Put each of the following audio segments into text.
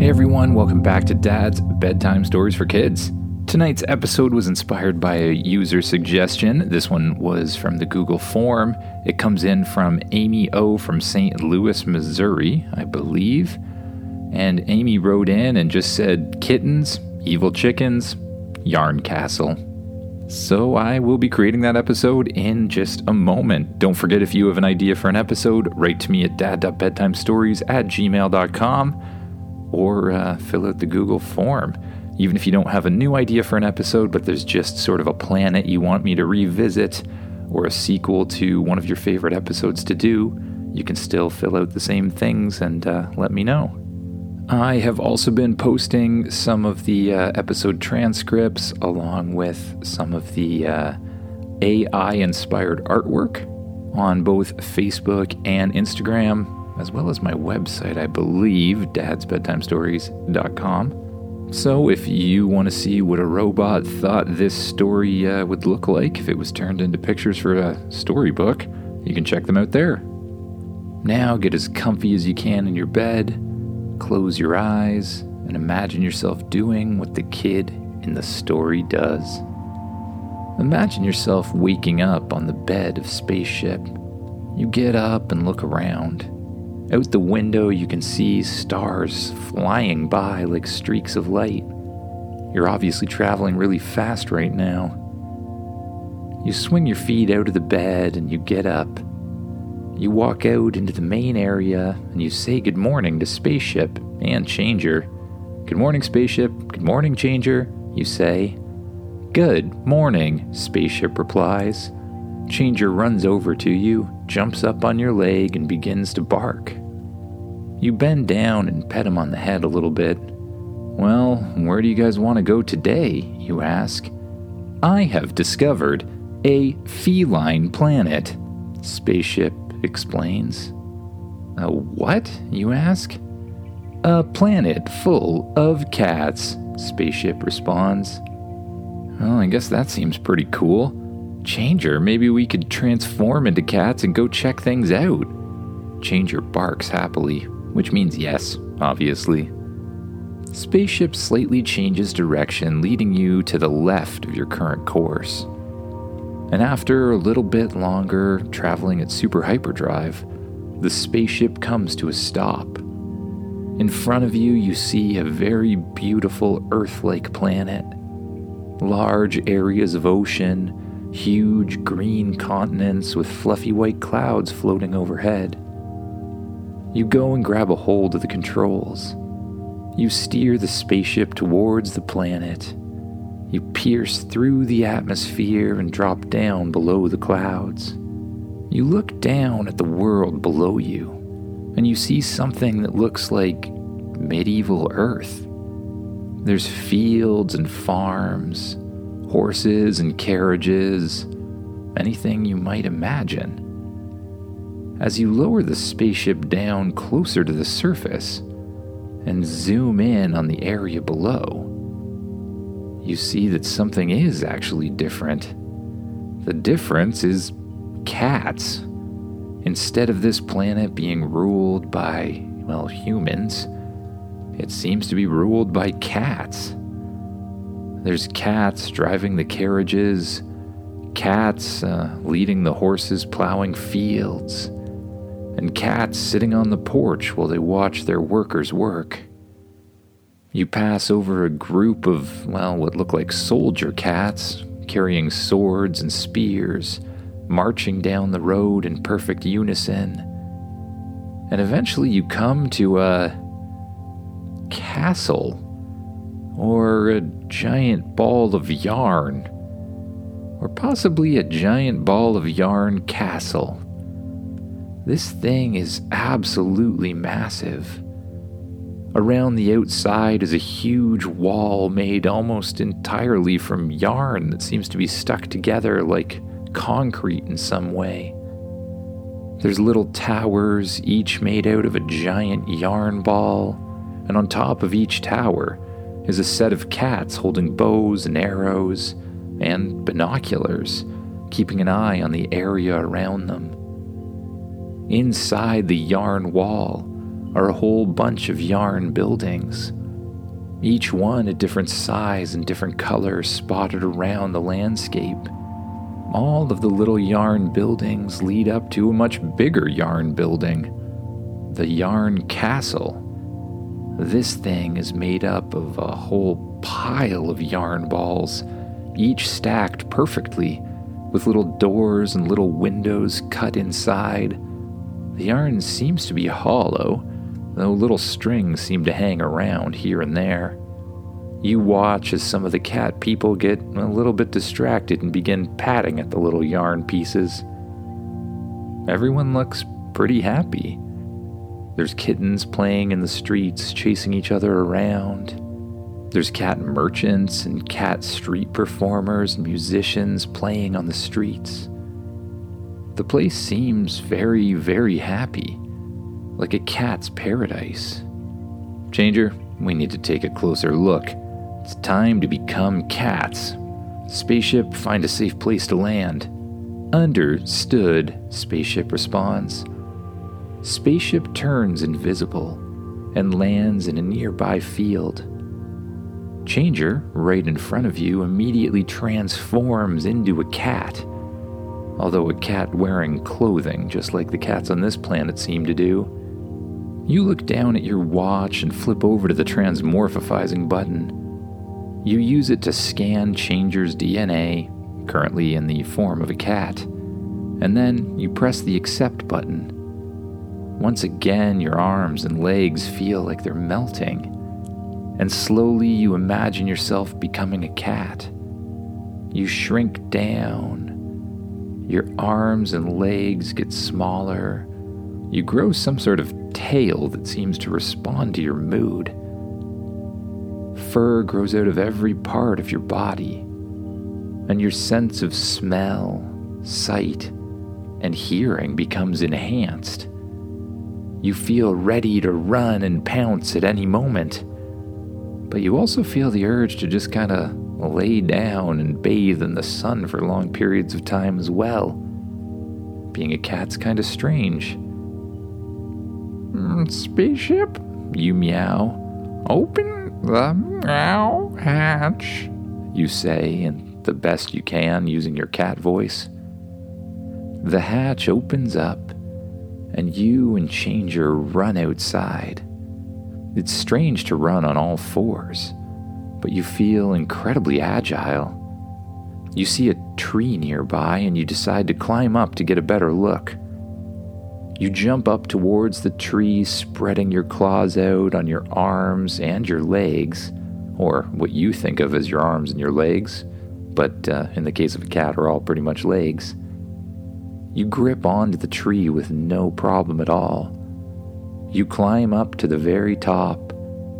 Hey everyone, welcome back to Dad's Bedtime Stories for Kids. Tonight's episode was inspired by a user suggestion. This one was from the Google form. It comes in from Amy O from St. Louis, Missouri, I believe. And Amy wrote in and just said kittens, evil chickens, yarn castle. So I will be creating that episode in just a moment. Don't forget if you have an idea for an episode, write to me at dad.bedtimestories at gmail.com or uh, fill out the Google form. Even if you don't have a new idea for an episode, but there's just sort of a planet you want me to revisit or a sequel to one of your favorite episodes to do, you can still fill out the same things and uh, let me know. I have also been posting some of the uh, episode transcripts along with some of the uh, AI inspired artwork on both Facebook and Instagram as well as my website, I believe, dadsbedtimestories.com. So, if you want to see what a robot thought this story uh, would look like if it was turned into pictures for a storybook, you can check them out there. Now, get as comfy as you can in your bed, close your eyes, and imagine yourself doing what the kid in the story does. Imagine yourself waking up on the bed of spaceship. You get up and look around. Out the window, you can see stars flying by like streaks of light. You're obviously traveling really fast right now. You swing your feet out of the bed and you get up. You walk out into the main area and you say good morning to Spaceship and Changer. Good morning, Spaceship. Good morning, Changer. You say. Good morning, Spaceship replies. Changer runs over to you, jumps up on your leg, and begins to bark. You bend down and pet him on the head a little bit. Well, where do you guys want to go today? You ask. I have discovered a feline planet, Spaceship explains. A what? You ask. A planet full of cats, Spaceship responds. Well, I guess that seems pretty cool. Changer, maybe we could transform into cats and go check things out. Changer barks happily, which means yes, obviously. Spaceship slightly changes direction, leading you to the left of your current course. And after a little bit longer traveling at super hyperdrive, the spaceship comes to a stop. In front of you, you see a very beautiful Earth like planet. Large areas of ocean, huge green continents with fluffy white clouds floating overhead. You go and grab a hold of the controls. You steer the spaceship towards the planet. You pierce through the atmosphere and drop down below the clouds. You look down at the world below you, and you see something that looks like medieval Earth. There's fields and farms, horses and carriages, anything you might imagine. As you lower the spaceship down closer to the surface and zoom in on the area below, you see that something is actually different. The difference is cats. Instead of this planet being ruled by, well, humans, it seems to be ruled by cats. There's cats driving the carriages, cats uh, leading the horses plowing fields, and cats sitting on the porch while they watch their workers work. You pass over a group of, well, what look like soldier cats carrying swords and spears, marching down the road in perfect unison. And eventually you come to a castle or a giant ball of yarn, or possibly a giant ball of yarn castle. This thing is absolutely massive. Around the outside is a huge wall made almost entirely from yarn that seems to be stuck together like concrete in some way. There's little towers, each made out of a giant yarn ball, and on top of each tower is a set of cats holding bows and arrows and binoculars, keeping an eye on the area around them. Inside the yarn wall are a whole bunch of yarn buildings, each one a different size and different color spotted around the landscape. All of the little yarn buildings lead up to a much bigger yarn building, the Yarn Castle. This thing is made up of a whole pile of yarn balls, each stacked perfectly, with little doors and little windows cut inside. The yarn seems to be hollow, though little strings seem to hang around here and there. You watch as some of the cat people get a little bit distracted and begin patting at the little yarn pieces. Everyone looks pretty happy. There's kittens playing in the streets, chasing each other around. There's cat merchants and cat street performers and musicians playing on the streets. The place seems very, very happy like a cat's paradise. Changer, we need to take a closer look. It's time to become cats. Spaceship, find a safe place to land. Understood, spaceship responds. Spaceship turns invisible and lands in a nearby field. Changer, right in front of you, immediately transforms into a cat. Although a cat wearing clothing, just like the cats on this planet seem to do. You look down at your watch and flip over to the transmorphifying button. You use it to scan Changer's DNA, currently in the form of a cat, and then you press the accept button. Once again, your arms and legs feel like they're melting, and slowly you imagine yourself becoming a cat. You shrink down. Your arms and legs get smaller. You grow some sort of tail that seems to respond to your mood. Fur grows out of every part of your body, and your sense of smell, sight, and hearing becomes enhanced. You feel ready to run and pounce at any moment, but you also feel the urge to just kind of lay down and bathe in the sun for long periods of time as well. Being a cat's kind of strange. Mm, spaceship, you meow. Open the meow hatch, you say, in the best you can using your cat voice. The hatch opens up, and you and Changer run outside. It's strange to run on all fours, but you feel incredibly agile. You see a tree nearby, and you decide to climb up to get a better look. You jump up towards the tree, spreading your claws out on your arms and your legs, or what you think of as your arms and your legs, but uh, in the case of a cat, are all pretty much legs. You grip onto the tree with no problem at all. You climb up to the very top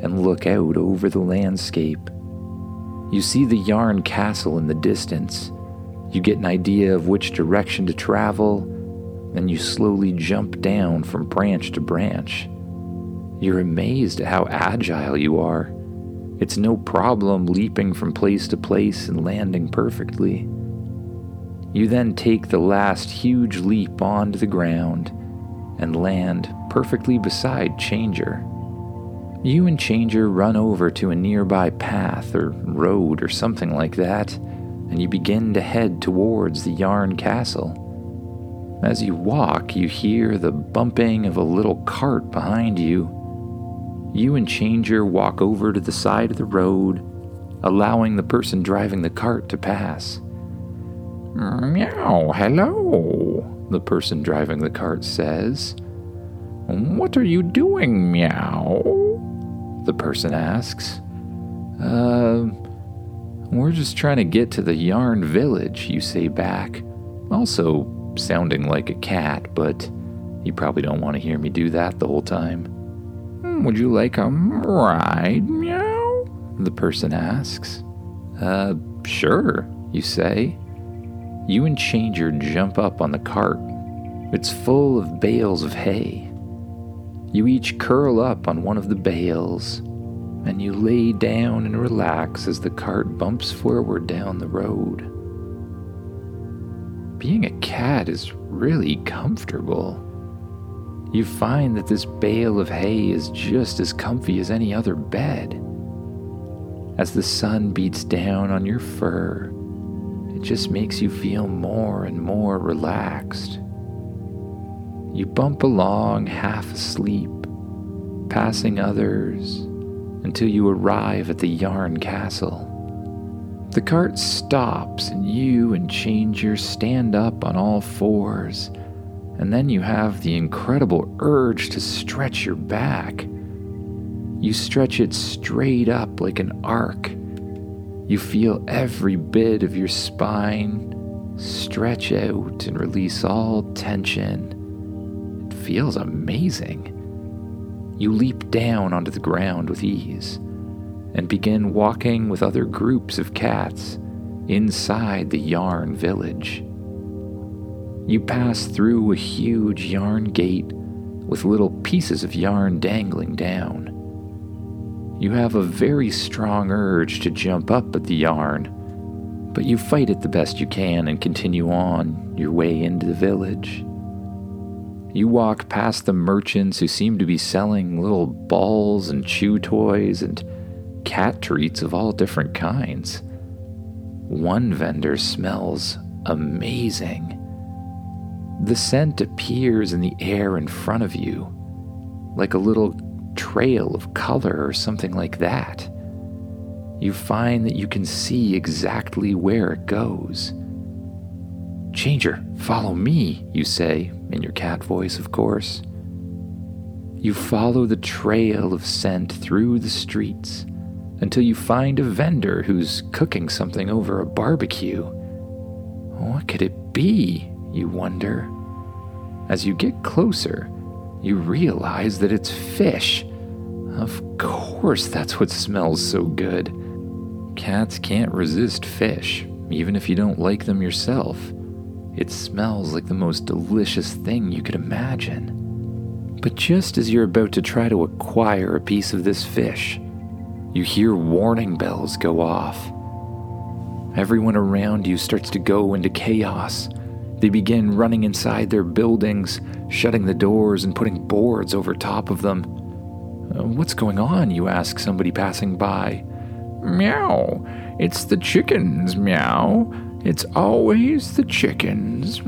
and look out over the landscape. You see the yarn castle in the distance. You get an idea of which direction to travel and you slowly jump down from branch to branch. You're amazed at how agile you are. It's no problem leaping from place to place and landing perfectly. You then take the last huge leap onto the ground and land perfectly beside Changer. You and Changer run over to a nearby path or road or something like that, and you begin to head towards the Yarn Castle. As you walk, you hear the bumping of a little cart behind you. You and Changer walk over to the side of the road, allowing the person driving the cart to pass. Meow, hello, the person driving the cart says. What are you doing, meow? The person asks. Uh, we're just trying to get to the yarn village, you say back. Also, sounding like a cat, but you probably don't want to hear me do that the whole time. Hmm, would you like a ride, meow? The person asks. Uh, sure, you say. You and Changer jump up on the cart. It's full of bales of hay. You each curl up on one of the bales, and you lay down and relax as the cart bumps forward down the road being a cat is really comfortable. You find that this bale of hay is just as comfy as any other bed. As the sun beats down on your fur, it just makes you feel more and more relaxed. You bump along half asleep, passing others, until you arrive at the Yarn Castle. The cart stops, and you and Changer stand up on all fours and then you have the incredible urge to stretch your back. You stretch it straight up like an arc. You feel every bit of your spine stretch out and release all tension. Feels amazing. You leap down onto the ground with ease and begin walking with other groups of cats inside the yarn village. You pass through a huge yarn gate with little pieces of yarn dangling down. You have a very strong urge to jump up at the yarn, but you fight it the best you can and continue on your way into the village. You walk past the merchants who seem to be selling little balls and chew toys and cat treats of all different kinds. One vendor smells amazing. The scent appears in the air in front of you, like a little trail of color or something like that. You find that you can see exactly where it goes. Changer, follow me, you say, in your cat voice, of course. You follow the trail of scent through the streets until you find a vendor who's cooking something over a barbecue. What could it be? you wonder. As you get closer, you realize that it's fish. Of course, that's what smells so good. Cats can't resist fish, even if you don't like them yourself. It smells like the most delicious thing you could imagine. But just as you're about to try to acquire a piece of this fish, you hear warning bells go off. Everyone around you starts to go into chaos they begin running inside their buildings, shutting the doors and putting boards over top of them. Uh, what's going on? You ask somebody passing by. Meow. It's the chickens, meow. It's always the chickens.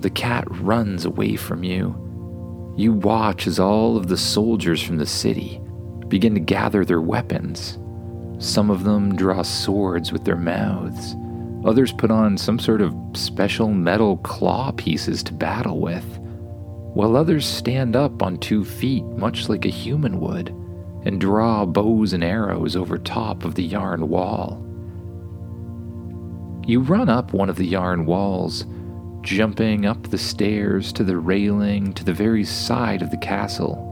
The cat runs away from you. You watch as all of the soldiers from the city begin to gather their weapons. Some of them draw swords with their mouths. Others put on some sort of special metal claw pieces to battle with, while others stand up on two feet, much like a human would, and draw bows and arrows over top of the yarn wall. You run up one of the yarn walls, jumping up the stairs to the railing to the very side of the castle.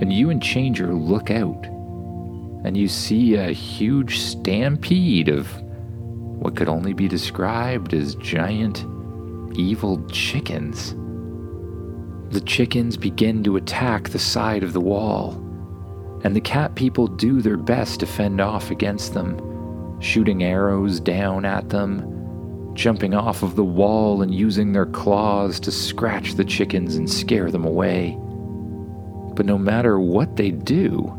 And you and Changer look out, and you see a huge stampede of what could only be described as giant, evil chickens. The chickens begin to attack the side of the wall, and the cat people do their best to fend off against them, shooting arrows down at them, jumping off of the wall and using their claws to scratch the chickens and scare them away. But no matter what they do,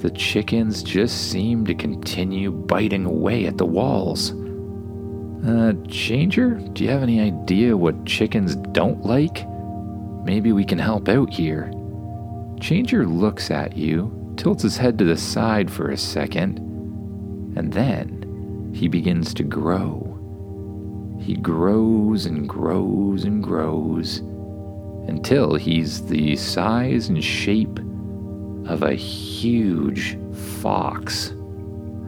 the chickens just seem to continue biting away at the walls. Uh, Changer, do you have any idea what chickens don't like? Maybe we can help out here. Changer looks at you, tilts his head to the side for a second, and then he begins to grow. He grows and grows and grows until he's the size and shape of a huge fox.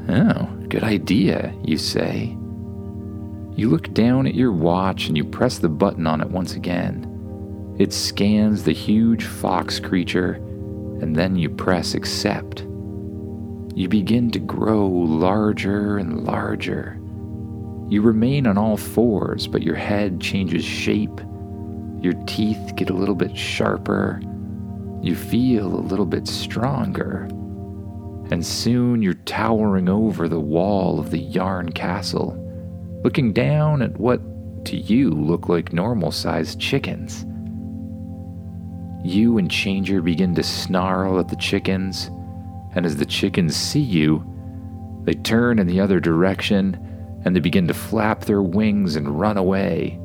Oh, good idea, you say. You look down at your watch and you press the button on it once again. It scans the huge fox creature, and then you press accept. You begin to grow larger and larger. You remain on all fours, but your head changes shape. Your teeth get a little bit sharper. You feel a little bit stronger. And soon you're towering over the wall of the Yarn Castle looking down at what to you look like normal sized chickens. You and Changer begin to snarl at the chickens, and as the chickens see you, they turn in the other direction and they begin to flap their wings and run away.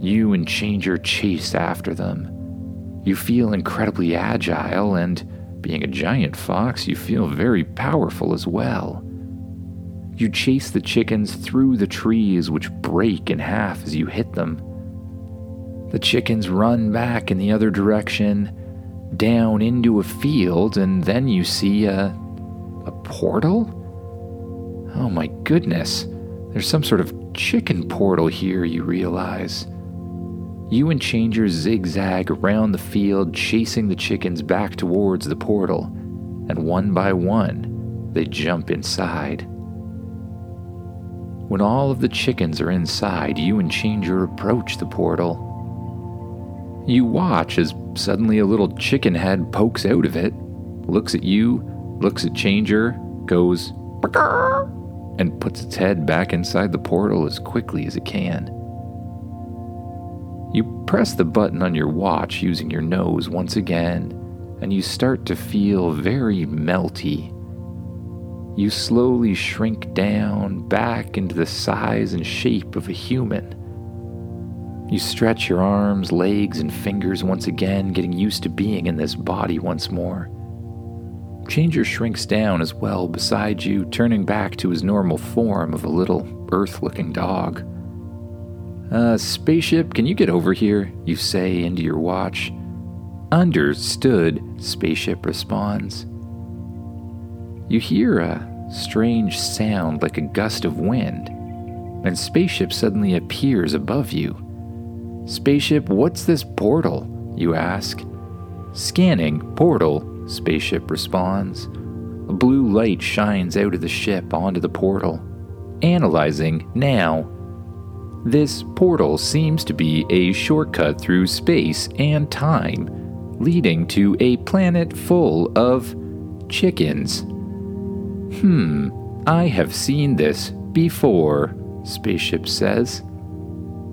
You and Changer chase after them. You feel incredibly agile, and being a giant fox, you feel very powerful as well. You chase the chickens through the trees, which break in half as you hit them. The chickens run back in the other direction, down into a field, and then you see a. a portal? Oh my goodness, there's some sort of chicken portal here, you realize. You and Changer zigzag around the field, chasing the chickens back towards the portal, and one by one, they jump inside. When all of the chickens are inside, you and Changer approach the portal. You watch as suddenly a little chicken head pokes out of it, looks at you, looks at Changer, goes, and puts its head back inside the portal as quickly as it can. You press the button on your watch using your nose once again, and you start to feel very melty. You slowly shrink down back into the size and shape of a human. You stretch your arms, legs, and fingers once again, getting used to being in this body once more. Changer shrinks down as well beside you, turning back to his normal form of a little earth looking dog. Uh, spaceship, can you get over here? You say into your watch. Understood, Spaceship responds. You hear a strange sound like a gust of wind, and Spaceship suddenly appears above you. Spaceship, what's this portal? You ask. Scanning, portal, Spaceship responds. A blue light shines out of the ship onto the portal. Analyzing, now. This portal seems to be a shortcut through space and time, leading to a planet full of chickens. Hmm, I have seen this before, Spaceship says.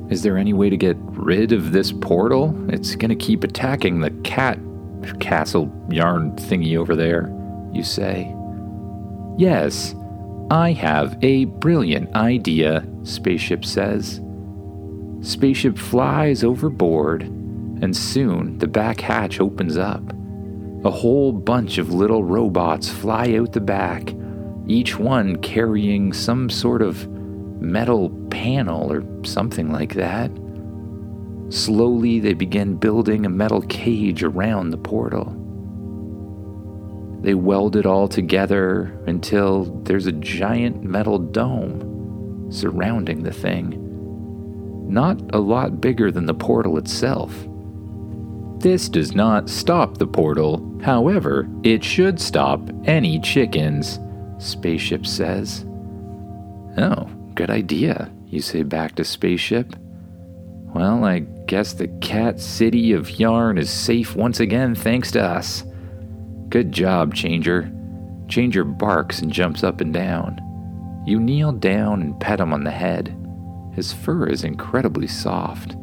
Is there any way to get rid of this portal? It's gonna keep attacking the cat castle yarn thingy over there, you say. Yes, I have a brilliant idea, Spaceship says. Spaceship flies overboard, and soon the back hatch opens up. A whole bunch of little robots fly out the back, each one carrying some sort of metal panel or something like that. Slowly, they begin building a metal cage around the portal. They weld it all together until there's a giant metal dome surrounding the thing. Not a lot bigger than the portal itself. This does not stop the portal, however, it should stop any chickens, Spaceship says. Oh, Good idea, you say back to Spaceship. Well, I guess the cat city of yarn is safe once again thanks to us. Good job, Changer. Changer barks and jumps up and down. You kneel down and pet him on the head. His fur is incredibly soft,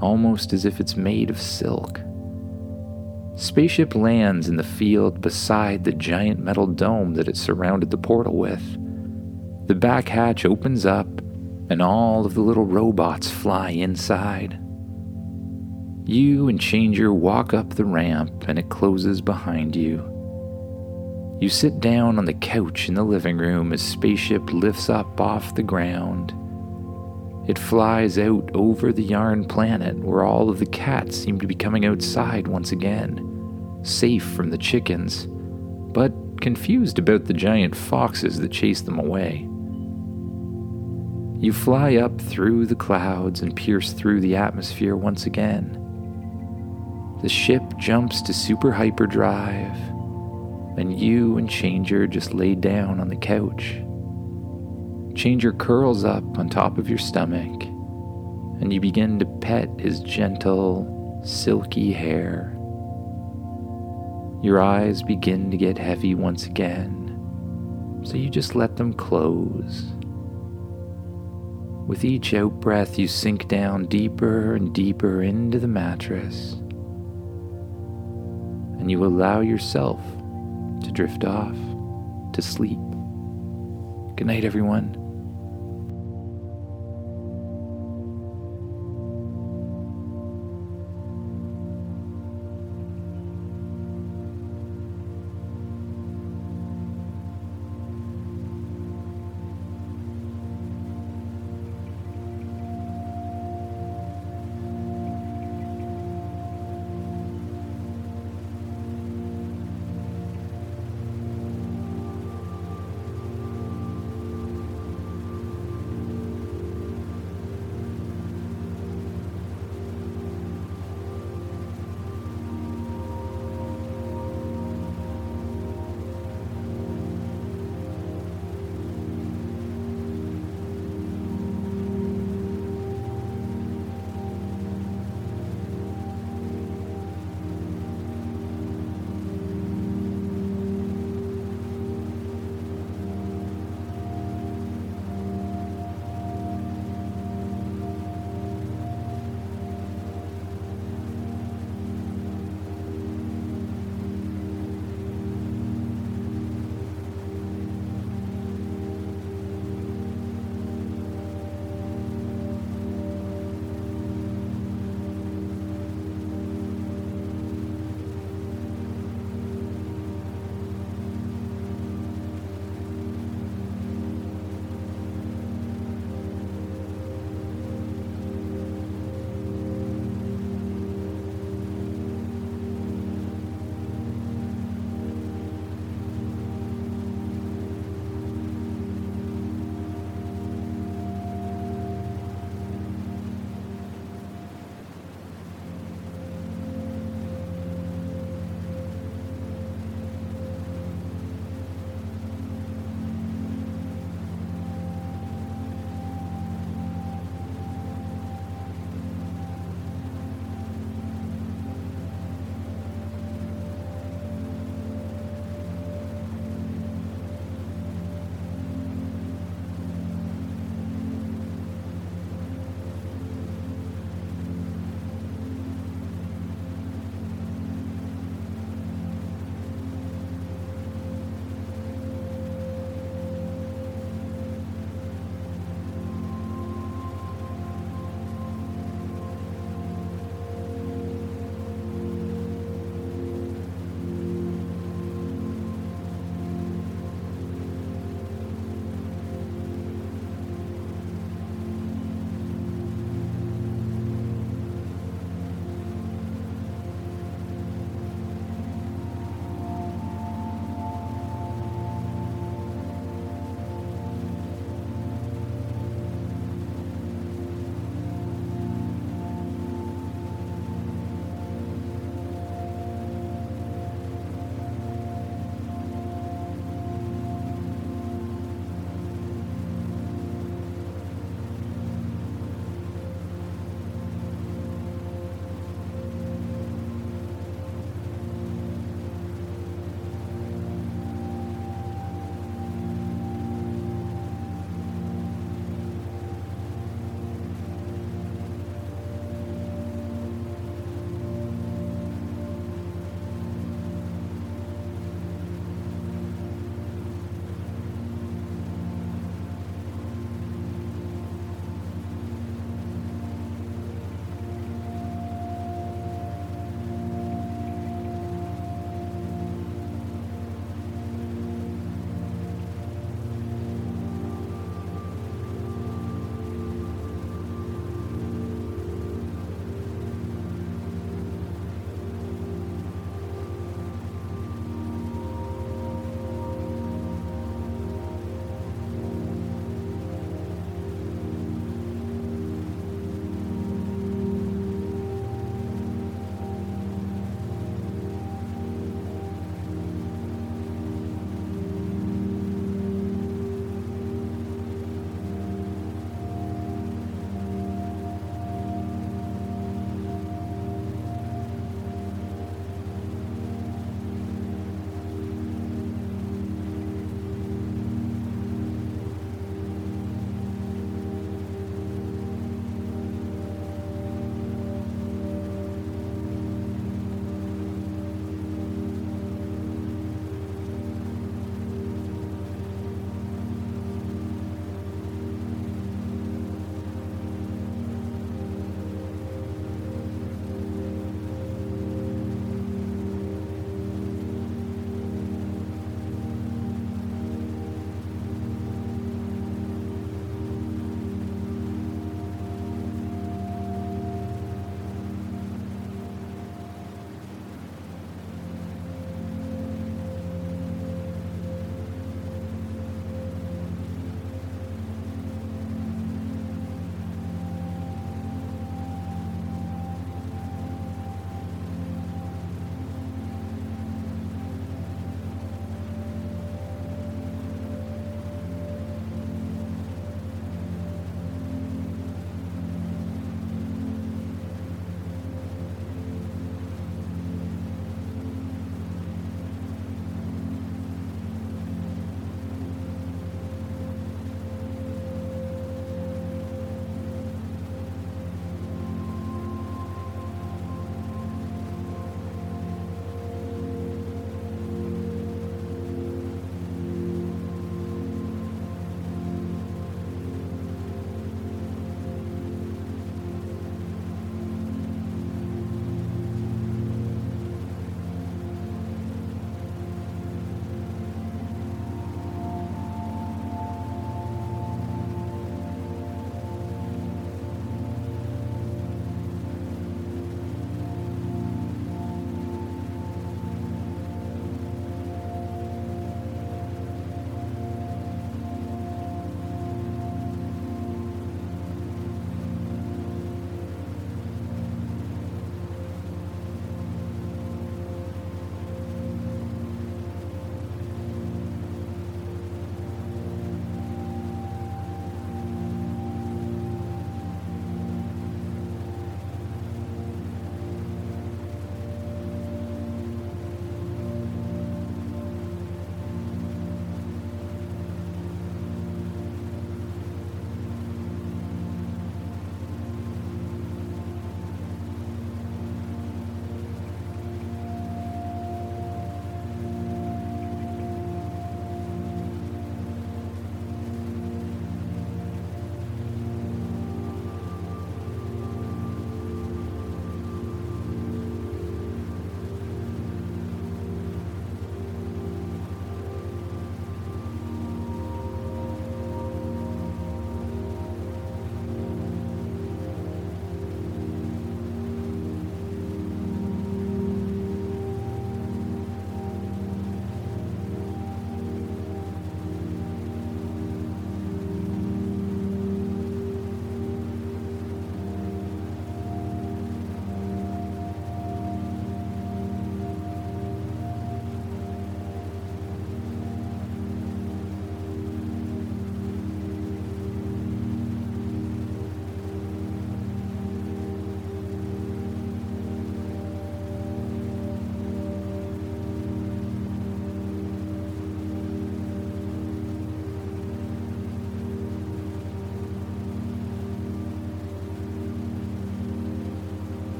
almost as if it's made of silk. Spaceship lands in the field beside the giant metal dome that it surrounded the portal with. The back hatch opens up, and all of the little robots fly inside. You and Changer walk up the ramp, and it closes behind you. You sit down on the couch in the living room as Spaceship lifts up off the ground. It flies out over the yarn planet where all of the cats seem to be coming outside once again, safe from the chickens, but confused about the giant foxes that chase them away. You fly up through the clouds and pierce through the atmosphere once again. The ship jumps to super hyperdrive, and you and Changer just lay down on the couch. Changer curls up on top of your stomach, and you begin to pet his gentle, silky hair. Your eyes begin to get heavy once again, so you just let them close with each out breath, you sink down deeper and deeper into the mattress. and you allow yourself to drift off to sleep. Good night, everyone.